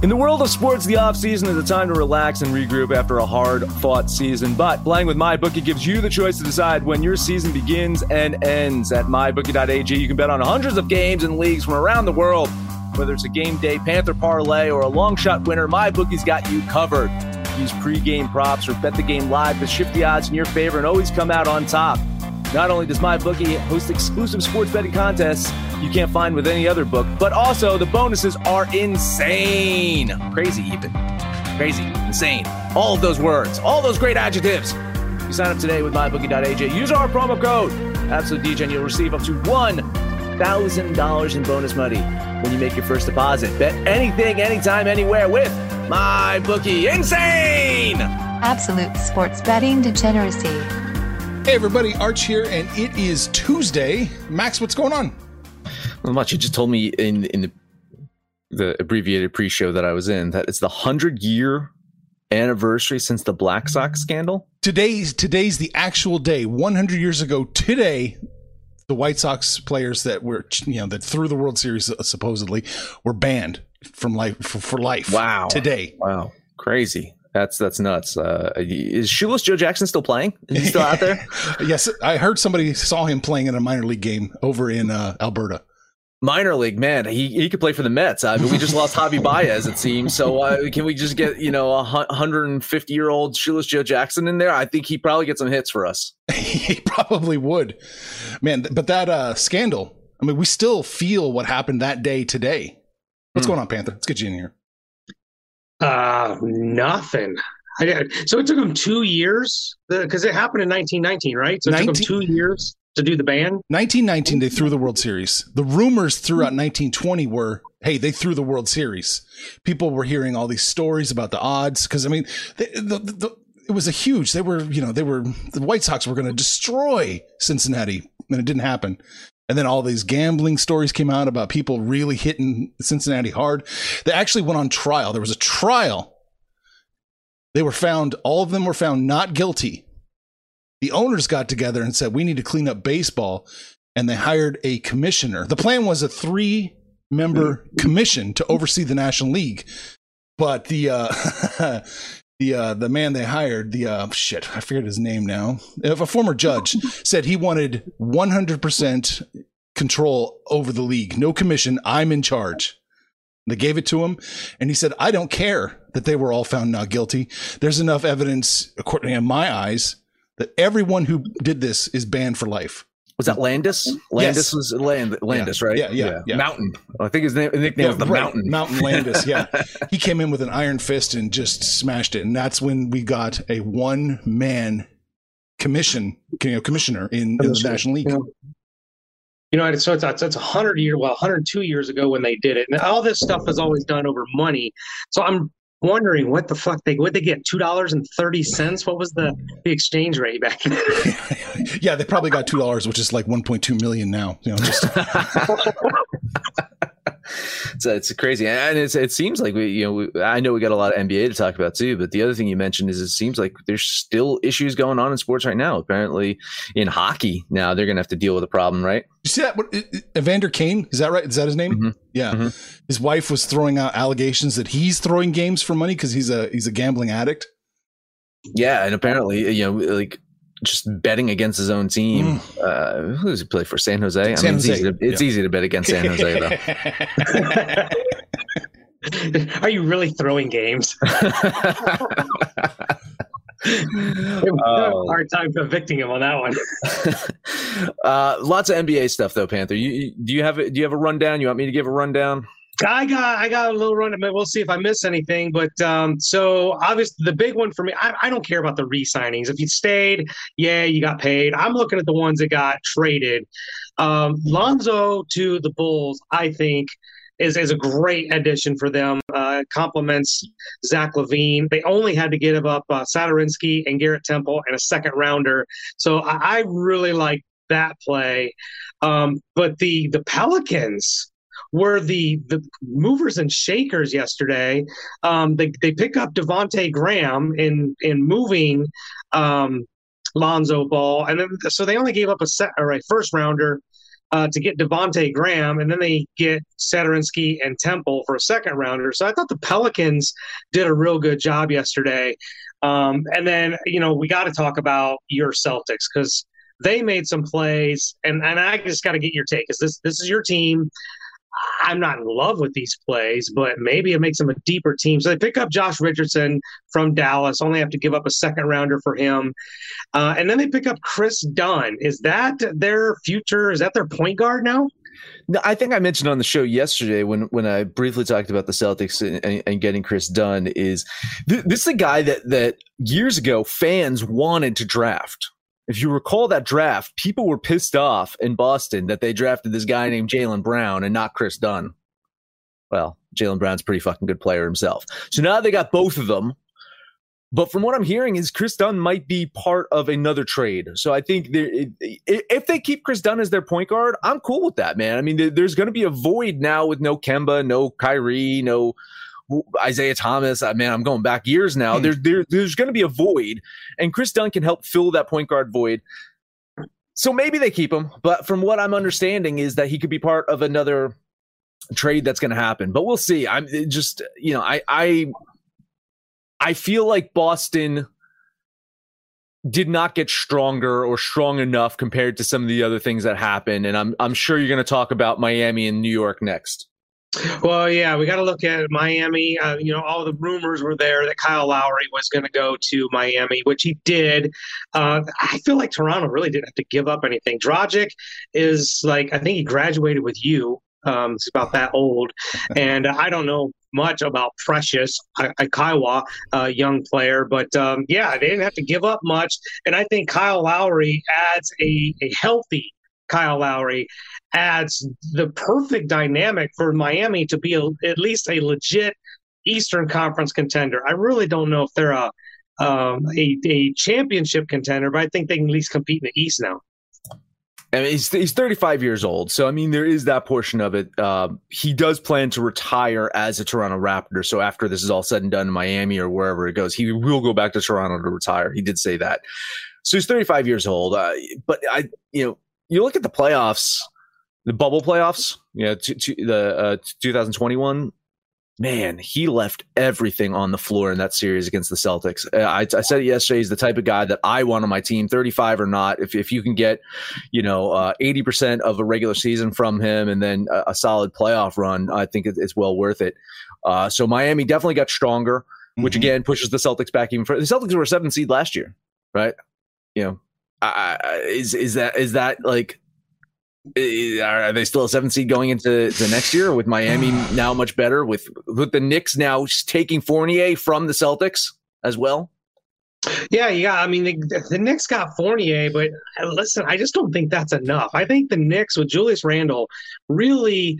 In the world of sports, the offseason is a time to relax and regroup after a hard fought season. But playing with MyBookie gives you the choice to decide when your season begins and ends. At MyBookie.ag, you can bet on hundreds of games and leagues from around the world. Whether it's a game day Panther parlay or a long shot winner, MyBookie's got you covered. Use pregame props or bet the game live to shift the odds in your favor and always come out on top. Not only does MyBookie host exclusive sports betting contests you can't find with any other book, but also the bonuses are insane. Crazy, even. Crazy, insane. All of those words, all those great adjectives. You sign up today with mybookie.ag. Use our promo code Absolute DJ, and you'll receive up to $1,000 in bonus money when you make your first deposit. Bet anything, anytime, anywhere with MyBookie. Insane! Absolute sports betting degeneracy. Hey everybody, Arch here, and it is Tuesday. Max, what's going on? Much. You just told me in in the, the abbreviated pre-show that I was in that it's the hundred year anniversary since the Black Sox scandal. Today's today's the actual day. 100 years ago today, the White Sox players that were you know that threw the World Series uh, supposedly were banned from life for, for life. Wow. Today. Wow. Crazy. That's that's nuts. Uh, is Shoeless Joe Jackson still playing? Is he still out there? yes, I heard somebody saw him playing in a minor league game over in uh, Alberta. Minor league, man, he, he could play for the Mets. I mean, we just lost Javi Baez, it seems. So uh, can we just get you know a 150 year old Shoeless Joe Jackson in there? I think he probably get some hits for us. he probably would, man. But that uh, scandal. I mean, we still feel what happened that day today. What's mm. going on, Panther? Let's get you in here. Uh, nothing. I did. So it took him two years because it happened in 1919, right? So it 19- took him two years to do the ban. 1919, they threw the World Series. The rumors throughout 1920 were, hey, they threw the World Series. People were hearing all these stories about the odds because I mean, the, the, the, it was a huge. They were, you know, they were the White Sox were going to destroy Cincinnati, and it didn't happen. And then all these gambling stories came out about people really hitting Cincinnati hard. They actually went on trial. There was a trial. They were found, all of them were found not guilty. The owners got together and said, we need to clean up baseball. And they hired a commissioner. The plan was a three member commission to oversee the National League. But the, uh, the uh, the man they hired, the uh, shit, I forget his name now. A former judge said he wanted 100% control over the league, no commission, I'm in charge. They gave it to him, and he said, "I don't care that they were all found not guilty. There's enough evidence, according to my eyes, that everyone who did this is banned for life." Was that Landis? Landis yes. was Land, Landis, yeah. right? Yeah, yeah, yeah, Mountain. I think his name, nickname yeah, was the right. Mountain. Mountain Landis. Yeah, he came in with an iron fist and just smashed it, and that's when we got a one man commission, you know, commissioner in, in the National League. You know, so it's it's a hundred year, well, 102 years ago when they did it, and all this stuff was always done over money. So I'm wondering what the fuck they would they get two dollars and thirty cents. What was the, the exchange rate back then? yeah, they probably got two dollars, which is like one point two million now. You know, just it's, it's crazy, and it's, it seems like we, you know, we, I know we got a lot of NBA to talk about too. But the other thing you mentioned is it seems like there's still issues going on in sports right now. Apparently, in hockey now they're going to have to deal with a problem, right? You see that? What, Evander Kane is that right? Is that his name? Mm-hmm. Yeah. Mm-hmm. His wife was throwing out allegations that he's throwing games for money because he's a he's a gambling addict. Yeah, and apparently, you know, like just betting against his own team. Mm. Uh, who does he play for? San Jose. I San mean, Jose. It's, easy to, it's yeah. easy to bet against San Jose, though. Are you really throwing games? Oh. Hard time convicting him on that one. uh, lots of NBA stuff though, Panther. You, you do you have a, do you have a rundown? You want me to give a rundown? I got I got a little run. We'll see if I miss anything. But um, so obviously the big one for me, I, I don't care about the re-signings. If you stayed, yeah, you got paid. I'm looking at the ones that got traded. Um, Lonzo to the Bulls, I think. Is, is a great addition for them. Uh, complements Zach LaVine. They only had to give up uh, Satoransky and Garrett Temple and a second rounder. So I, I really like that play. Um, but the the Pelicans, were the the movers and shakers yesterday. Um, they they pick up Devonte Graham in in moving um, Lonzo Ball, and then so they only gave up a set or a first rounder. Uh, to get Devonte Graham, and then they get Satoransky and Temple for a second rounder. So I thought the Pelicans did a real good job yesterday. Um, and then you know we got to talk about your Celtics because they made some plays, and and I just got to get your take. Is this this is your team? I'm not in love with these plays, but maybe it makes them a deeper team. So they pick up Josh Richardson from Dallas, only have to give up a second rounder for him. Uh, and then they pick up Kris Dunn. Is that their future? Is that their point guard now? No, I think I mentioned on the show yesterday when when I briefly talked about the Celtics and, and getting Kris Dunn is th- this is a guy that that years ago fans wanted to draft if you recall that draft, people were pissed off in Boston that they drafted this guy named Jaylen Brown and not Kris Dunn. Well, Jaylen Brown's pretty fucking good player himself. So now they got both of them. But from what I'm hearing, is Kris Dunn might be part of another trade. So I think if they keep Kris Dunn as their point guard, I'm cool with that, man. I mean, there's going to be a void now with no Kemba, no Kyrie, no Isaiah Thomas. I mean, I'm going back years now. Hmm. There's there, there's going to be a void, and Kris Dunn can help fill that point guard void. So maybe they keep him, but from what I'm understanding is that he could be part of another trade that's going to happen. But we'll see. I'm just you know I I I feel like Boston did not get stronger or strong enough compared to some of the other things that happened. And I'm I'm sure you're going to talk about Miami and New York next. Well, yeah, we got to look at Miami. Uh, you know, all the rumors were there that Kyle Lowry was going to go to Miami, which he did. Uh, I feel like Toronto really didn't have to give up anything. Dragic is like, I think he graduated with you. Um, he's about that old, and I don't know much about Precious Achiuwa, a young player, but um, yeah, they didn't have to give up much. And I think Kyle Lowry adds a, a healthy Kyle Lowry adds the perfect dynamic for Miami to be a, at least a legit Eastern Conference contender. I really don't know if they're a, um, a, a championship contender, but I think they can at least compete in the East now. Mean, he's, he's 35 years old. So, I mean, there is that portion of it. Uh, he does plan to retire as a Toronto Raptor. So, after this is all said and done in Miami or wherever it goes, he will go back to Toronto to retire. He did say that. So, he's 35 years old. Uh, but I, you know, you look at the playoffs, the bubble playoffs, yeah, to, to the uh, 2021. Man, he left everything on the floor in that series against the Celtics. Uh, I, I, said it yesterday. He's the type of guy that I want on my team, 35 or not. If, if you can get, you know, uh, 80% of a regular season from him and then a, a solid playoff run, I think it's well worth it. Uh, so Miami definitely got stronger, which mm-hmm. again pushes the Celtics back even further. The Celtics were a seven seed last year, right? You know, uh, is is that is that like are they still a seven seed going into the next year with Miami now much better with with the Knicks now taking Fournier from the Celtics as well? Yeah, yeah. I mean, the, the Knicks got Fournier, but uh, listen, I just don't think that's enough. I think the Knicks with Julius Randle really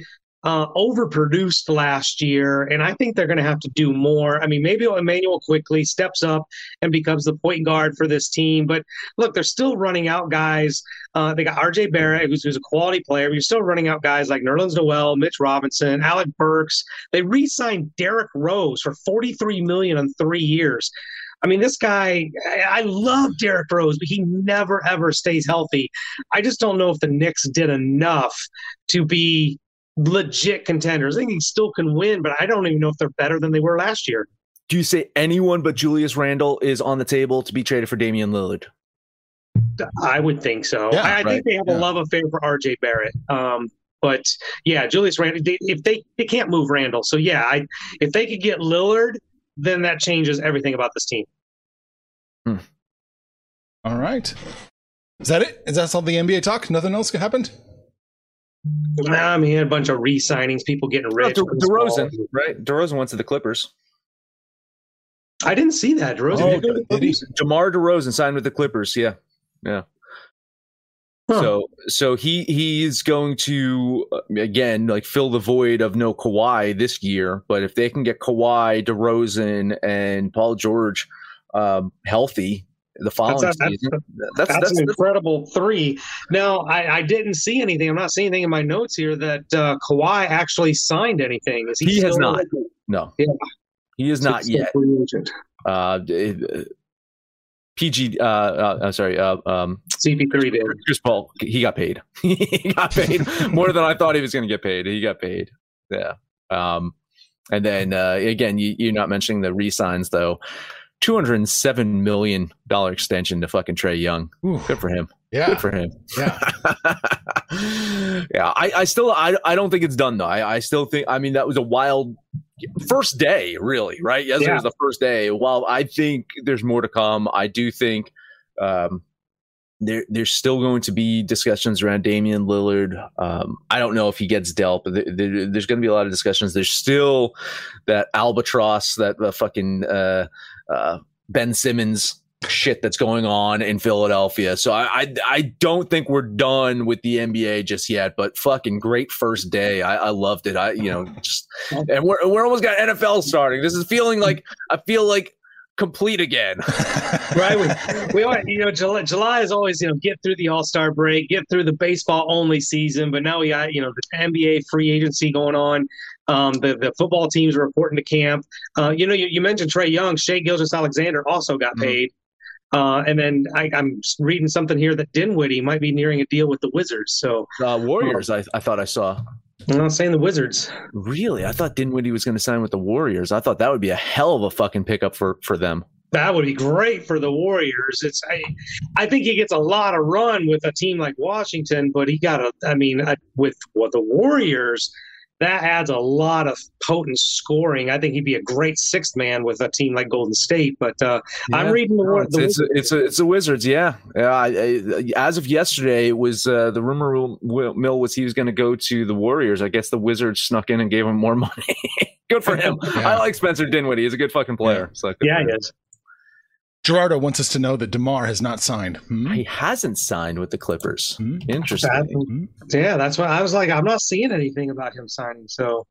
uh, overproduced last year, and I think they're going to have to do more. I mean, maybe Immanuel Quickley steps up and becomes the point guard for this team, but look, they're still running out guys. Uh, they got RJ Barrett, who's, who's a quality player. You're still running out guys like Nerlens Noel, Mitch Robinson, Alec Burks. They re-signed Derrick Rose for 43 million in three years. I mean, this guy, I love Derrick Rose, but he never ever stays healthy. I just don't know if the Knicks did enough to be legit contenders. I think he still can win, but I don't even know if they're better than they were last year. Do you say anyone but Julius Randle is on the table to be traded for Damian Lillard? I would think so. Yeah, I, I right. think they have yeah. a love affair for RJ Barrett. Um, But yeah, Julius Randle. They, if they they can't move Randle, so yeah, I if they could get Lillard, then that changes everything about this team. All right. Is that it? Is that all the NBA talk? Nothing else happened? Nah, I mean, he had a bunch of re-signings, people getting Oh, rich. De- DeRozan, right? DeRozan went to the Clippers. I didn't see that. DeRozan Oh, did did he? DeMar DeRozan signed with the Clippers. Yeah, yeah. Huh. So, so he he's going to uh, again like fill the void of no Kawhi this year. But if they can get Kawhi, DeRozan, and Paul George um, healthy the following That's, that's, season, that's, that's that's, an incredible three. Now, I, I didn't see anything. I'm not seeing anything in my notes here that uh, Kawhi actually signed anything. Is he, He has not. no. Yeah. He is not yet. Uh, uh, PG. Uh, uh, sorry. Uh, um, CP3 did. Chris Paul, he got paid. he got paid more than I thought he was going to get paid. He got paid. Yeah. Um, and then uh, again, you, you're not mentioning the re-signs though. Two hundred and seven million dollar extension to fucking Trae Young. Ooh, Good for him. yeah. Good for him. Yeah. yeah. I, I still I, I don't think it's done though. I, I still think I mean that was a wild first day, really, right? Yesterday Yeah. was the first day. While I think there's more to come, I do think um, there there's still going to be discussions around Damian Lillard. Um, I don't know if he gets dealt, but there, there- there's going to be a lot of discussions. There's still that albatross, that the fucking uh, uh, Ben Simmons shit that's going on in Philadelphia. So I, I I don't think we're done with the NBA just yet. But fucking great first day. I, I loved it. I you know just and we're we're almost got NFL starting. This is feeling like I feel like complete again. right? We, we always, you know, July, July is always, you know, get through the All Star break, get through the baseball only season, but now we got, you know, the NBA free agency going on. Um, the the football teams are reporting to camp. Uh, you know, you, you mentioned Trae Young, Shai Gilgeous-Alexander also got Mhm. paid. Uh, and then I, I'm reading something here that Dinwiddie might be nearing a deal with the Wizards. So Uh, Warriors, I, I thought I saw. I'm not saying the Wizards. Really, I thought Dinwiddie was going to sign with the Warriors. I thought that would be a hell of a fucking pickup for for them. That would be great for the Warriors. It's I, I think he gets a lot of run with a team like Washington, but he got a. I mean, uh, with what the Warriors, that adds a lot of potent scoring. I think he'd be a great sixth man with a team like Golden State. But uh, I'm reading the, No, it's the it's a, it's a, it's the Wizards, yeah. yeah I, I, as of yesterday, it was uh, the rumor mill was he was going to go to the Warriors. I guess the Wizards snuck in and gave him more money. good for him. Yeah. I like Spencer Dinwiddie. He's a good fucking player. So good yeah, he is. Gerardo wants us to know that DeMar has not signed. Hmm? He hasn't signed with the Clippers. Hmm? Interesting. Hmm? Yeah, that's what I was like. I'm not seeing anything about him signing. So,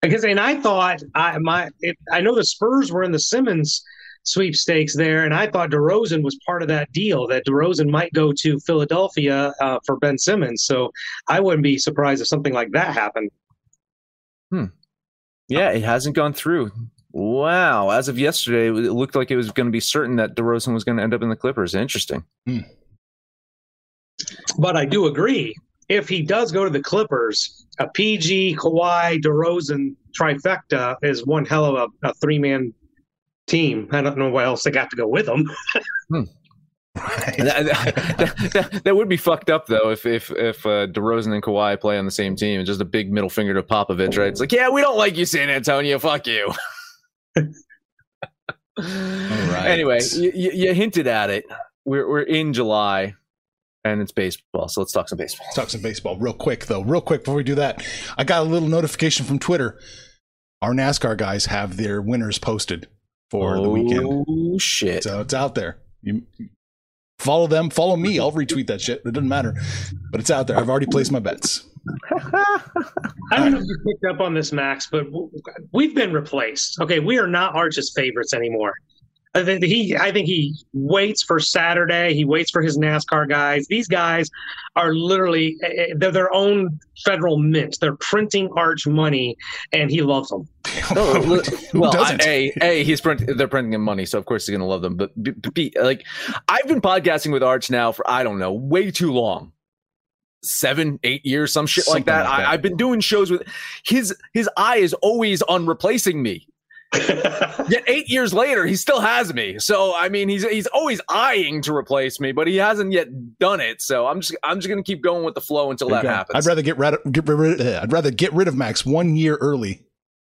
because and I thought I my it, I know the Spurs were in the Simmons sweepstakes there, and I thought DeRozan was part of that deal. That DeRozan might go to Philadelphia uh, for Ben Simmons. So I wouldn't be surprised if something like that happened. Hmm. Yeah, it hasn't gone through. Wow. As of yesterday, it looked like it was going to be certain that DeRozan was going to end up in the Clippers. Interesting. But I do agree. If he does go to the Clippers, a PG, Kawhi, DeRozan trifecta is one hell of a, a three man team. I don't know what else they got to go with them. Right. that, that- that- that would be fucked up though if if if uh, DeRozan and Kawhi play on the same team. It's just a big middle finger to Popovich, right? It's like, yeah, we don't like you, San Antonio. Fuck you. right. Anyway, you, you, hinted at it. We're we're in July, and it's baseball. So let's talk some baseball. Let's talk some baseball real quick, though. Real quick before we do that, I got a little notification from Twitter. Our NASCAR guys have their winners posted for the oh, weekend, Oh shit! so it's out there. You follow them, follow me. I'll retweet that shit. It doesn't matter, but it's out there. I've already placed my bets. I don't know if you picked up on this, Max, but we've been replaced. Okay, we are not Arch's favorites anymore. I think he, I think he waits for Saturday. He waits for his NASCAR guys. These guys are literally eh, eh, they're their own federal mint. They're printing Arch money, and he loves them. No, Who well, I, doesn't? a a he's print, they're printing him money, so of course he's gonna love them. But b, b, B, like, I've been podcasting with Arch now for I don't know, way too long, seven, eight years, some shit like that. like that. I, I've been doing shows with his his eye is always on replacing me. Yet eight years later, he still has me. So I mean, he's he's always eyeing to replace me, but he hasn't yet done it. So I'm just I'm just gonna keep going with the flow until that happens. I'd rather get rid of, get rid. Of, I'd rather get rid of Max one year early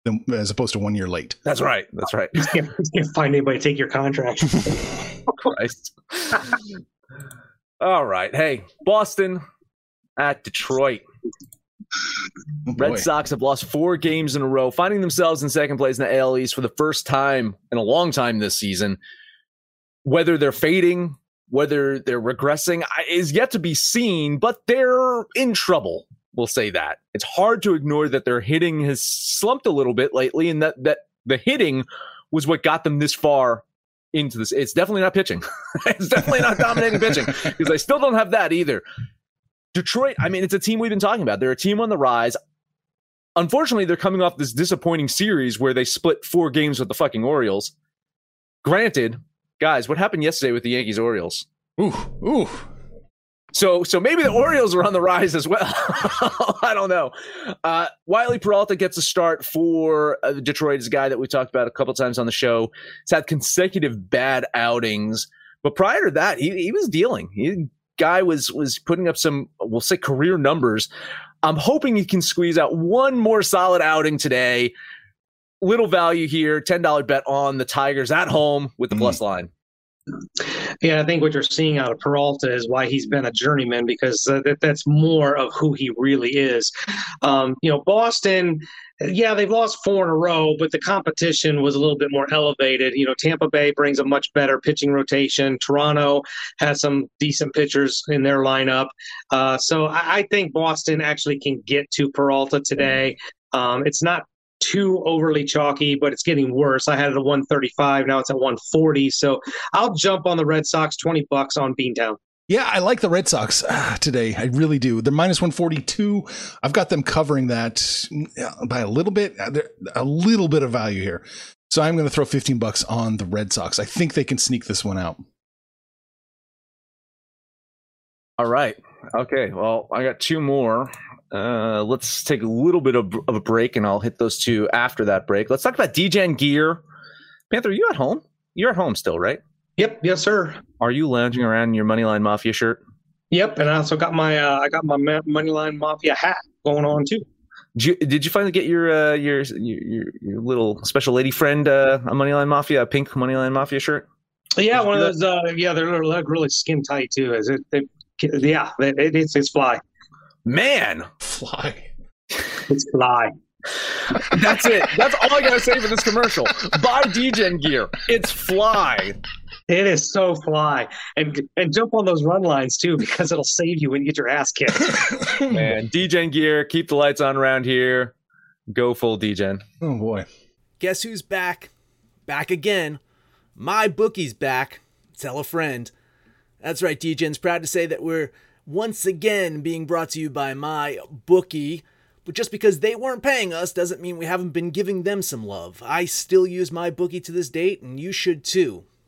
than as opposed to one year late. That's right. That's right. You can't, you can't find anybody to take your contract. Christ. All right. Hey, Boston at Detroit. Oh. Red Sox have lost four games in a row, finding themselves in second place in the AL East for the first time in a long time this season. Whether they're fading, whether they're regressing, is yet to be seen, but they're in trouble. We'll say that. It's hard to ignore that their hitting has slumped a little bit lately, and that, that the hitting was what got them this far into this. It's definitely not pitching. it's definitely not dominating pitching because they still don't have that either. Detroit, I mean, it's a team we've been talking about. They're a team on the rise. Unfortunately, they're coming off this disappointing series where they split four games with the fucking Orioles. Granted, guys, what happened yesterday with the Yankees Orioles? Ooh, ooh. So, so maybe the Orioles are on the rise as well. I don't know. Uh, Wily Peralta gets a start for uh, Detroit. Is a guy that we talked about a couple times on the show. He's had consecutive bad outings, but prior to that, he, he was dealing. He guy was was putting up some, we'll say, career numbers. I'm hoping he can squeeze out one more solid outing today. Little value here, ten dollar bet on the Tigers at home with the Mm. plus line. Yeah, I think what you're seeing out of Peralta is why he's been a journeyman because uh, that, that's more of who he really is. Um, you know, Boston, yeah, they've lost four in a row, but the competition was a little bit more elevated. You know, Tampa Bay brings a much better pitching rotation. Toronto has some decent pitchers in their lineup. Uh, so I, I think Boston actually can get to Peralta today. Um, it's not too overly chalky, but it's getting worse. I had it at 135. Now it's at 140. So I'll jump on the Red Sox 20 bucks on Beantown. Yeah, I like the Red Sox ah, today. I really do. They're minus 142. I've got them covering that mm, by a little bit, uh, a little bit of value here. So I'm going to throw 15 bucks on the Red Sox. I think they can sneak this one out. All right. Okay. Well, I got two more. Uh, let's take a little bit of, of a break, and I'll hit those two after that break. Let's talk about DGen gear. Panther, you at home? You're at home still, right? Yep, yes, sir. Are you lounging around in your Moneyline Mafia shirt? Yep, and I also got my uh, I got my Moneyline Mafia hat going on too. Did you, did you finally get your, uh, your your your your little special lady friend uh, a Moneyline Mafia, a pink Moneyline Mafia shirt? Yeah, one of those. Uh, yeah, they're like really skin tight too. Is it? They, yeah, it, it's it's fly. Man, Fly. It's fly. that's it. That's all I gotta say for this commercial. Buy DGen gear. It's fly. It is so fly, and and jump on those run lines too because it'll save you when you get your ass kicked. Man, DGen gear. Keep the lights on around here. Go full DGen. Oh boy. Guess who's back? Back again. My bookie's back. Tell a friend. That's right, DGen's proud to say that we're once again being brought to you by my bookie. But just because they weren't paying us doesn't mean we haven't been giving them some love. I still use my bookie to this date, and you should too.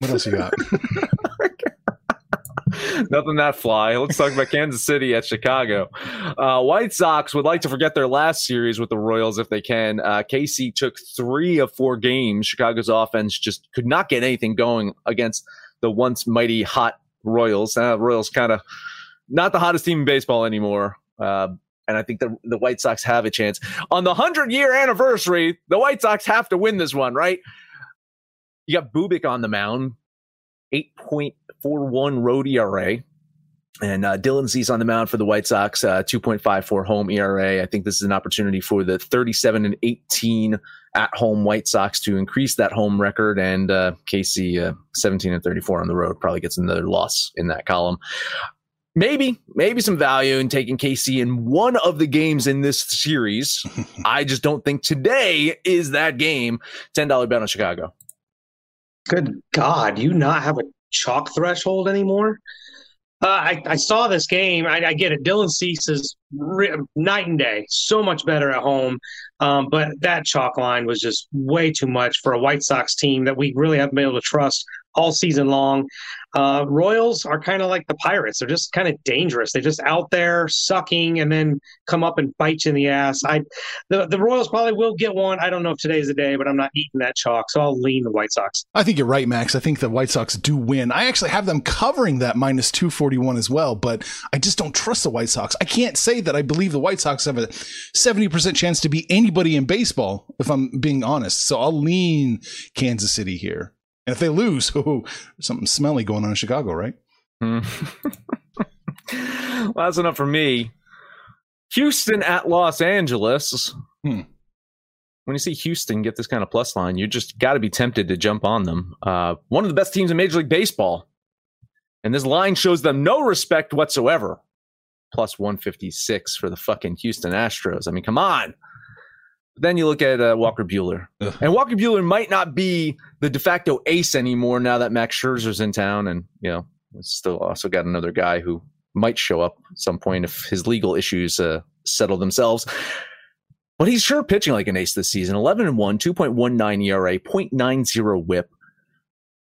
What else you got? Nothing that fly. Let's talk about Kansas City at Chicago. Uh, White Sox would like to forget their last series with the Royals if they can. Uh, KC took three of four games. Chicago's offense just could not get anything going against the once mighty hot Royals. Uh, Royals kind of not the hottest team in baseball anymore. Uh, and I think the, the White Sox have a chance. On the 100 year anniversary, the White Sox have to win this one, right? You got Bubic on the mound, 8.41 road ERA. And uh, Dylan Cease on the mound for the White Sox, uh, 2.54 home ERA. I think this is an opportunity for the 37 and 18 at home White Sox to increase that home record. And uh, Casey, uh, 17 and 34 on the road, probably gets another loss in that column. Maybe, maybe some value in taking Casey in one of the games in this series. I just don't think today is that game. $10 bet on Chicago. Good God, you not have a chalk threshold anymore? Uh, I, I saw this game. I, I get it. Dylan Cease is re- night and day, so much better at home. Um, but that chalk line was just way too much for a White Sox team that we really haven't been able to trust all season long. Uh, Royals are kind of like the Pirates. They're just kind of dangerous. They're just out there sucking and then come up and bite you in the ass. I, the, the Royals probably will get one. I don't know if today's the day, but I'm not eating that chalk, so I'll lean the White Sox. I think you're right, Max. I think the White Sox do win. I actually have them covering that minus 241 as well, but I just don't trust the White Sox. I can't say that I believe the White Sox have a 70% chance to be anybody in baseball, if I'm being honest. So I'll lean Kansas City here. And if they lose, oh, something smelly going on in Chicago, right? well, that's enough for me. Houston at Los Angeles. Hmm. When you see Houston get this kind of plus line, you just got to be tempted to jump on them. Uh, one of the best teams in Major League Baseball. And this line shows them no respect whatsoever. Plus 156 for the fucking Houston Astros. I mean, come on. Then you look at uh, Walker Buehler, Ugh. and Walker Buehler might not be the de facto ace anymore now that Max Scherzer's in town, and you know, still also got another guy who might show up at some point if his legal issues uh, settle themselves. But he's sure pitching like an ace this season. 11 and 1, 2.19 ERA, 0.90 whip.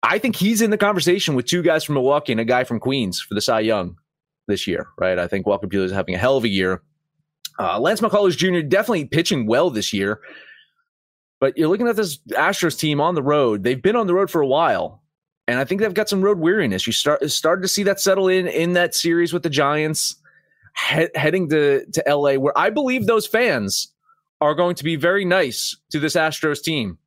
I think he's in the conversation with two guys from Milwaukee and a guy from Queens for the Cy Young this year, right? I think Walker Buehler is having a hell of a year. Uh, Lance McCullers Jr. definitely pitching well this year. But you're looking at this Astros team on the road. They've been on the road for a while. And I think they've got some road weariness. You start started to see that settle in in that series with the Giants, he- heading to, to LA, where I believe those fans are going to be very nice to this Astros team,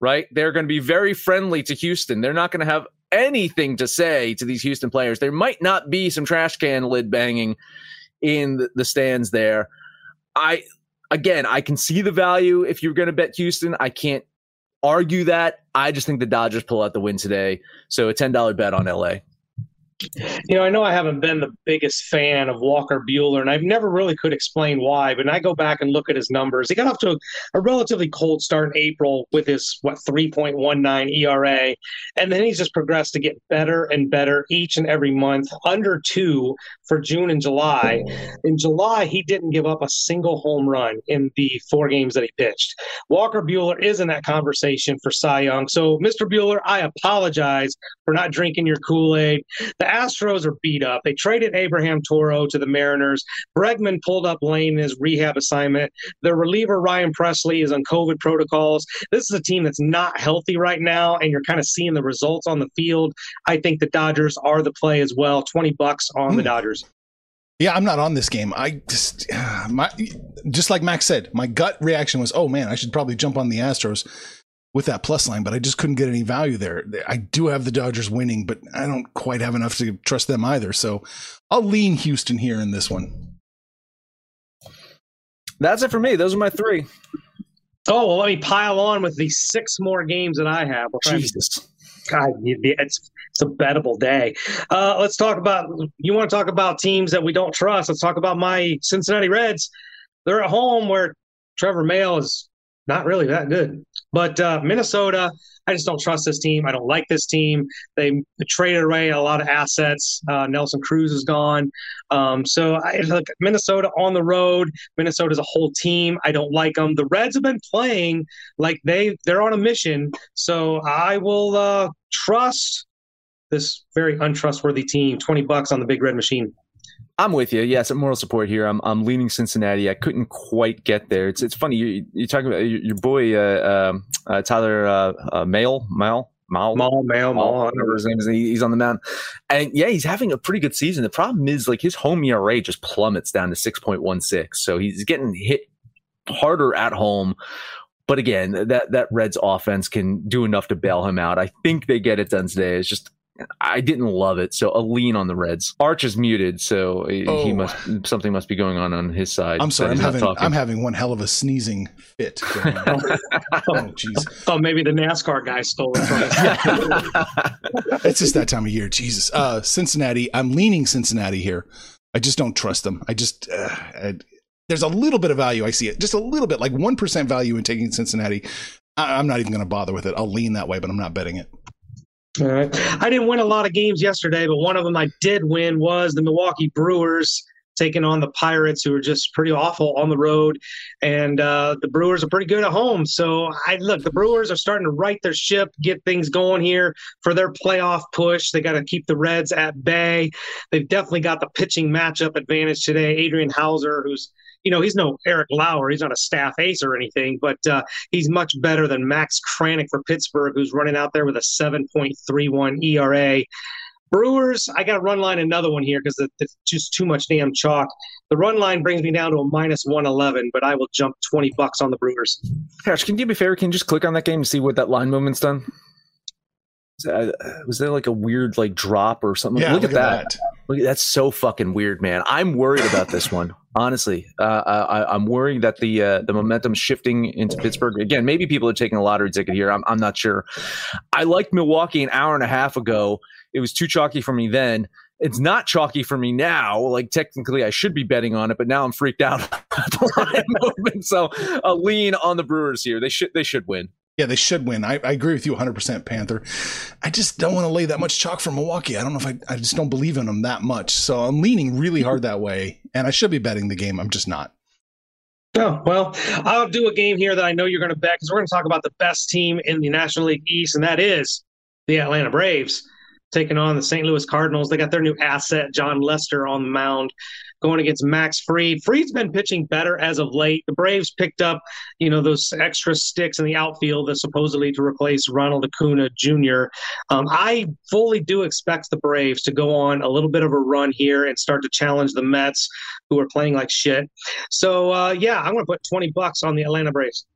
right? They're going to be very friendly to Houston. They're not going to have anything to say to these Houston players. There might not be some trash can lid banging in the, the stands there. I again, I can see the value if you're going to bet Houston. I can't argue that. I just think the Dodgers pull out the win today. So a ten dollar bet on LA. You know, I know I haven't been the biggest fan of Walker Buehler, and I've never really could explain why. But I go back and look at his numbers. He got off to a, a relatively cold start in April with his what 3.19 ERA, and then he's just progressed to get better and better each and every month. Under two for June and July. In July, he didn't give up a single home run in the four games that he pitched. Walker Buehler is in that conversation for Cy Young. So, Mr. Buehler, I apologize for not drinking your Kool Aid. The Astros are beat up. They traded Abraham Toro to the Mariners. Bregman pulled up Lane in his rehab assignment. The reliever Ryan Pressly is on COVID protocols. This is a team that's not healthy right now, and you're kind of seeing the results on the field. I think the Dodgers are the play as well. Twenty bucks on the Hmm. Dodgers. Yeah, I'm not on this game. I just my just like Max said, my gut reaction was, "Oh man, I should probably jump on the Astros with that plus line," but I just couldn't get any value there. I do have the Dodgers winning, but I don't quite have enough to trust them either. So I'll lean Houston here in this one. That's it for me. Those are my three. Oh well, let me pile on with the six more games that I have. We'll Jesus. God, it's it's a bettable day. Uh, let's talk about. You want to talk about teams that we don't trust? Let's talk about my Cincinnati Reds. They're at home where Trevor Mahle is not really that good, but uh, Minnesota. I just don't trust this team. I don't like this team. They traded away a lot of assets. Uh, Nelson Cruz is gone. Um, so I look Minnesota on the road. Minnesota's a whole team. I don't like them. The Reds have been playing like they they're on a mission. So I will uh, trust this very untrustworthy team. Twenty bucks on the big red machine. I'm with you. Yes, moral support here. I'm I'm leaning Cincinnati. I couldn't quite get there. It's it's funny you you talking about your, your boy uh, um, uh, Tyler uh, uh, Mail Mal Mal Mall, mail, Mal, mall. whatever his name is. He's on the mound, and yeah, he's having a pretty good season. The problem is like his home ERA just plummets down to six point one six. So he's getting hit harder at home. but again, that that Reds offense can do enough to bail him out. I think they get it done today. It's just I didn't love it, so a lean on the Reds. Arch is muted, so he Oh. must something must be going on on his side. I'm sorry. I'm having talking. I'm having one hell of a sneezing fit. going on. oh, jeez. Oh, maybe the NASCAR guy stole it from us. It's just that time of year. Jesus. Uh, Cincinnati. I'm leaning Cincinnati here. I just don't trust them. I just uh, I, there's a little bit of value. I see it, just a little bit, like one percent value in taking Cincinnati. I, I'm not even going to bother with it. I'll lean that way, but I'm not betting it. All right. I didn't win a lot of games yesterday, but one of them I did win was the Milwaukee Brewers taking on the Pirates, who are just pretty awful on the road. And uh, the Brewers are pretty good at home. So I look, the Brewers are starting to right their ship, get things going here for their playoff push. They got to keep the Reds at bay. They've definitely got the pitching matchup advantage today. Adrian Houser, who's you know, he's no Eric Lauer. He's not a staff ace or anything, but uh, he's much better than Max Kranick for Pittsburgh, who's running out there with a 7.31 ERA. Brewers, I got to run line another one here because it's just too much damn chalk. The run line brings me down to a minus 111, but I will jump 20 bucks on the Brewers. Gosh, can you be fair? Can you just click on that game and see what that line movement's done? Was there like a weird like drop or something? Yeah, look, at that. Look, that's so fucking weird, man. I'm worried about this one. Honestly, uh, I, I'm worried that the uh, the momentum's shifting into Pittsburgh again. Maybe people are taking a lottery ticket here. I'm, I'm not sure. I liked Milwaukee an hour and a half ago. It was too chalky for me then. It's not chalky for me now. Like technically, I should be betting on it, but now I'm freaked out about the line movement. So a lean on the Brewers here. They should they should win. Yeah, they should win. I, I agree with you 100%, Panther. I just don't want to lay that much chalk for Milwaukee. I don't know if I, I just don't believe in them that much. So I'm leaning really hard that way. And I should be betting the game. I'm just not. Oh, well, I'll do a game here that I know you're going to bet because we're going to talk about the best team in the National League East, and that is the Atlanta Braves taking on the St. Louis Cardinals. They got their new asset, Jon Lester, on the mound going against Max Fried. Fried's been pitching better as of late. The Braves picked up, you know, those extra sticks in the outfield that supposedly to replace Ronald Acuna Jr. Um, I fully do expect the Braves to go on a little bit of a run here and start to challenge the Mets, who are playing like shit. So, uh, yeah, I'm going to put 20 bucks on the Atlanta Braves.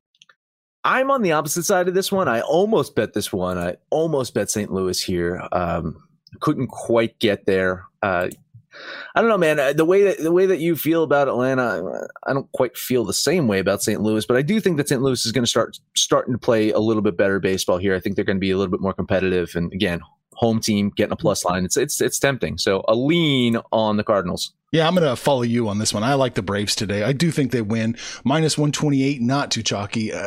I'm on the opposite side of this one. I almost bet this one. I almost bet St. Louis here. Um, couldn't quite get there. Uh, I don't know, man. Uh, The way that the way that you feel about Atlanta, I don't quite feel the same way about St. Louis. But I do think that St. Louis is going to start starting to play a little bit better baseball here. I think they're going to be a little bit more competitive. And again, home team getting a plus line. It's it's it's tempting. So a lean on the Cardinals. Yeah, I'm going to follow you on this one. I like the Braves today. I do think they win. Minus 128, not too chalky. Uh,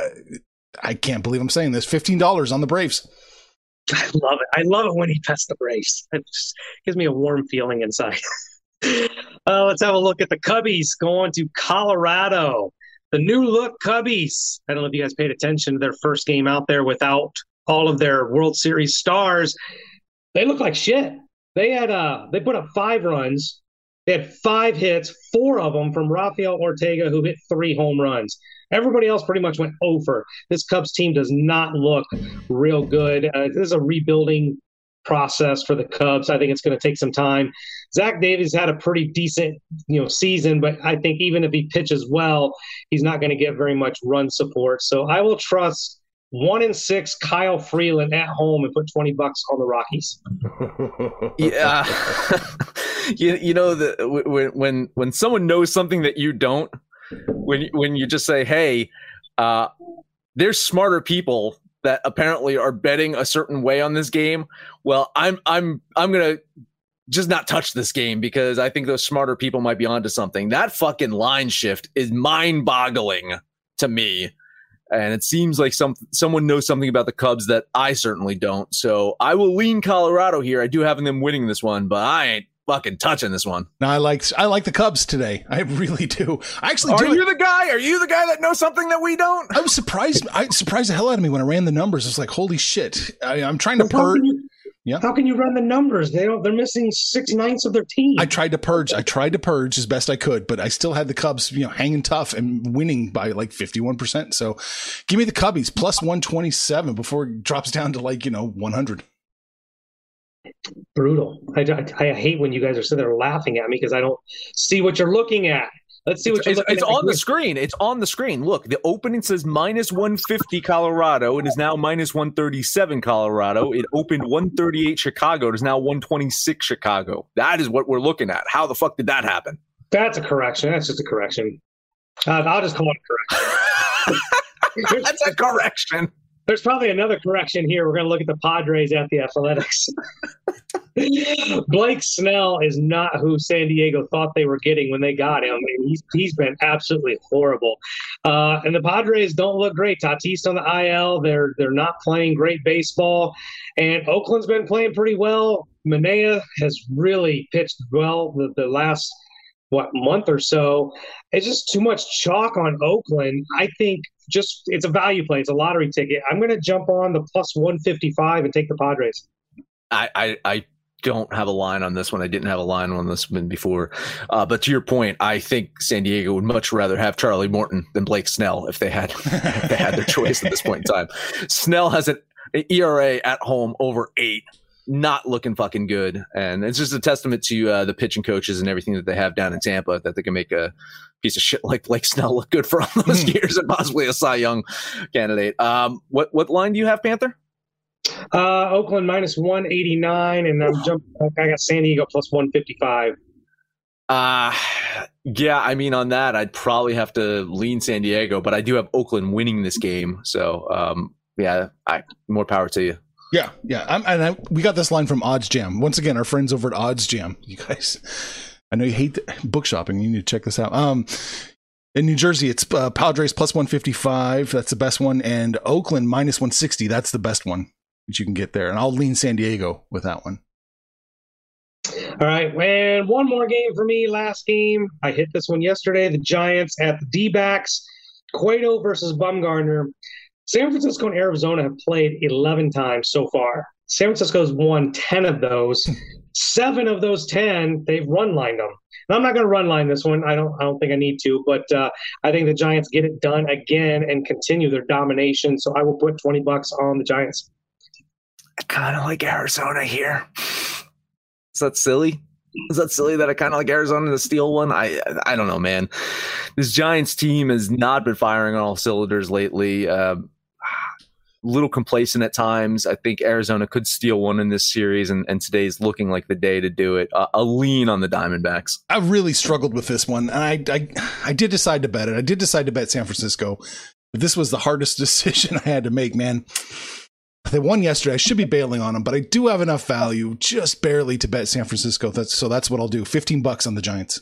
I can't believe I'm saying this. $15 on the Braves. I love it. I love it when he bets the brace. It just gives me a warm feeling inside. uh, let's have a look at the Cubbies going to Colorado. The new look Cubbies. I don't know if you guys paid attention to their first game out there without all of their World Series stars. They look like shit. They had uh they put up five runs. They had five hits, four of them from Rafael Ortega, who hit three home runs. Everybody else pretty much went over. This Cubs team does not look real good. Uh, this is a rebuilding process for the Cubs. I think it's going to take some time. Zach Davies had a pretty decent, you know, season, but I think even if he pitches well, he's not going to get very much run support. So I will trust one in six Kyle Freeland at home and put twenty bucks on the Rockies. Yeah, you you know the when when when someone knows something that you don't, when when you just say, "Hey, uh, there's smarter people that apparently are betting a certain way on this game." Well, I'm I'm I'm gonna just not touch this game because I think those smarter people might be onto something. That fucking line shift is mind boggling to me. And it seems like some someone knows something about the Cubs that I certainly don't. So I will lean Colorado here. I do have them winning this one, but I ain't fucking touching this one. No, I like I like the Cubs today. I really do. I actually Are do. you the guy? Are you the guy that knows something that we don't? I was surprised. I surprised the hell out of me when I ran the numbers. It's like, holy shit! I, I'm trying to purge. Yeah. how can you run the numbers? They don't. They're missing six ninths of their team. I tried to purge. I tried to purge as best I could, but I still had the Cubs, you know, hanging tough and winning by like 51%. So give me the Cubbies plus 127 before it drops down to like, you know, 100. Brutal. I, I, I hate when you guys are sitting there laughing at me because I don't see what you're looking at. Let's see what it's, you're it's looking at on the screen. It's on the screen. Look, the opening says minus 150 Colorado. It is now minus 137 Colorado. It opened 138 Chicago. It is now 126 Chicago. That is what we're looking at. How the fuck did that happen? That's a correction. That's just a correction. Uh, I'll just call it a correction. That's a correction. There's probably another correction here. We're going to look at the Padres at the Athletics. Blake Snell is not who San Diego thought they were getting when they got him. He's he's been absolutely horrible. Uh, and the Padres don't look great. Tatis on the IL. They're they're not playing great baseball. And Oakland's been playing pretty well. Manaea has really pitched well the, the last what month or so. It's just too much chalk on Oakland. I think just it's a value play. It's a lottery ticket. I'm going to jump on the plus 155 and take the Padres. I, I, I don't have a line on this one. I didn't have a line on this one before. Uh, but to your point, I think San Diego would much rather have Charlie Morton than Blake Snell if they had if they had their choice at this point in time. Snell has an ERA at home over eight. Not looking fucking good, and it's just a testament to uh, the pitching coaches and everything that they have down in Tampa that they can make a piece of shit like Blake Snell look good for all those years and possibly a Cy Young candidate. Um, what what line do you have, Panther? Uh, Oakland minus 189, and I'm jumping. I got San Diego plus 155. Uh yeah, I mean on that I'd probably have to lean San Diego, but I do have Oakland winning this game. So um yeah, I more power to you. Yeah, yeah. I'm, and I, we got this line from Odds Jam. Once again, our friends over at Odds Jam. You guys, I know you hate book shopping. You need to check this out. Um, in New Jersey, it's uh, Padres plus 155. That's the best one. And Oakland minus 160. That's the best one that you can get there. And I'll lean San Diego with that one. All right, and one more game for me. Last game, I hit this one yesterday. The Giants at the D-backs. Cueto versus Bumgarner. San Francisco and Arizona have played 11 times so far. San Francisco's won 10 of those. Seven of those 10, they've run lined them. And I'm not going to run line this one. I don't. I don't think I need to. But uh, I think the Giants get it done again and continue their domination. So I will put 20 bucks on the Giants. I kind of like Arizona here. Is that silly? Is that silly that I kind of like Arizona to steal one? I I don't know, man. This Giants team has not been firing on all cylinders lately. Uh, little complacent at times. I think Arizona could steal one in this series, and, and today's looking like the day to do it. Uh, a lean on the Diamondbacks. I really struggled with this one, and I, I I did decide to bet it. I did decide to bet San Francisco, but this was the hardest decision I had to make. Man, they won yesterday. I should be bailing on them, but I do have enough value, just barely, to bet San Francisco. That's so that's what I'll do. Fifteen bucks on the Giants.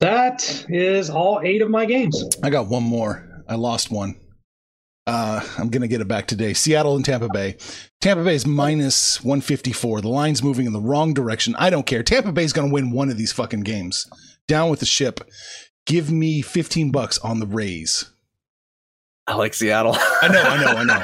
That is all eight of my games. I got one more. I lost one. Uh, I'm gonna get it back today. Seattle and Tampa Bay. Tampa Bay is minus 154. The line's moving in the wrong direction. I don't care. Tampa Bay's gonna win one of these fucking games. Down with the ship. Give me 15 bucks on the Rays. I like Seattle. I know, I know, I know.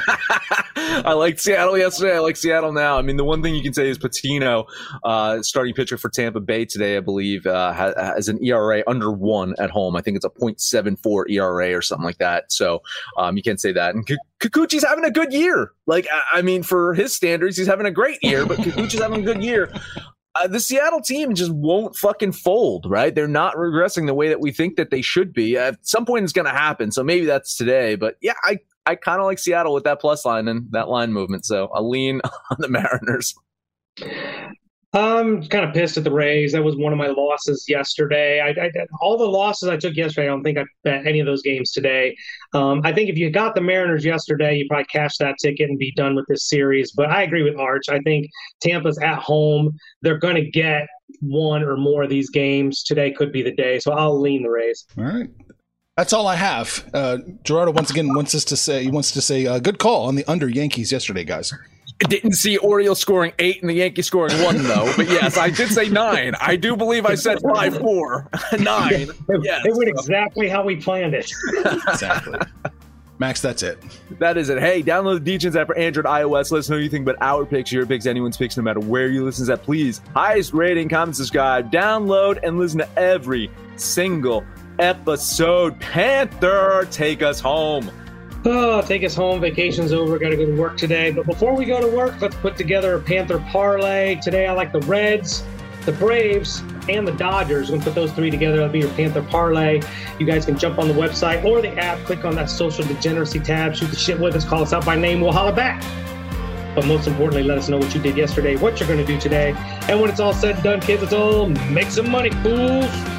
I liked Seattle yesterday. I like Seattle now. I mean, the one thing you can say is Patino, uh, starting pitcher for Tampa Bay today, I believe, uh, has, has an ERA under one at home. I think it's a .74 ERA or something like that. So um, you can't say that. And Kikuchi's having a good year. Like, I, I mean, for his standards, he's having a great year, but Kikuchi's having a good year. Uh, the Seattle team just won't fucking fold, right? They're not regressing the way that we think that they should be. At some point, it's going to happen. So maybe that's today. But yeah, I, I kind of like Seattle with that plus line and that line movement. So I'll lean on the Mariners. I'm kind of pissed at the Rays. That was one of my losses yesterday. I, I, all the losses I took yesterday, I don't think I bet any of those games today. Um, I think if you got the Mariners yesterday, you probably cash that ticket and be done with this series. But I agree with Arch. I think Tampa's at home. They're going to get one or more of these games. Today could be the day. So I'll lean the Rays. All right. That's all I have. Uh, Gerardo once again wants us to say he wants to say uh, good call on the under Yankees yesterday, guys. I didn't see Orioles scoring eight and the Yankees scoring one though. But yes, I did say nine. I do believe I said five four nine. It, Yes. it went exactly how we planned it. Exactly. Max, that's it. That is it. Hey, download the DJs app for Android, iOS. Let us know what you think about our picks, your picks, anyone's picks, no matter where you listen to that. Please, highest rating, comment, subscribe, download, and listen to every single episode. Panther, take us home. Oh, take us home. Vacation's over. Got to go to work today. But before we go to work, let's put together a Panther parlay. Today, I like the Reds. the Braves and the Dodgers. We're going to put those three together. That'll be your Panther parlay. You guys can jump on the website or the app, click on that social degeneracy tab, shoot the shit with us, call us out by name. We'll holler back. But most importantly, let us know what you did yesterday, what you're going to do today. And when it's all said and done, kids, it's all make some money, fools.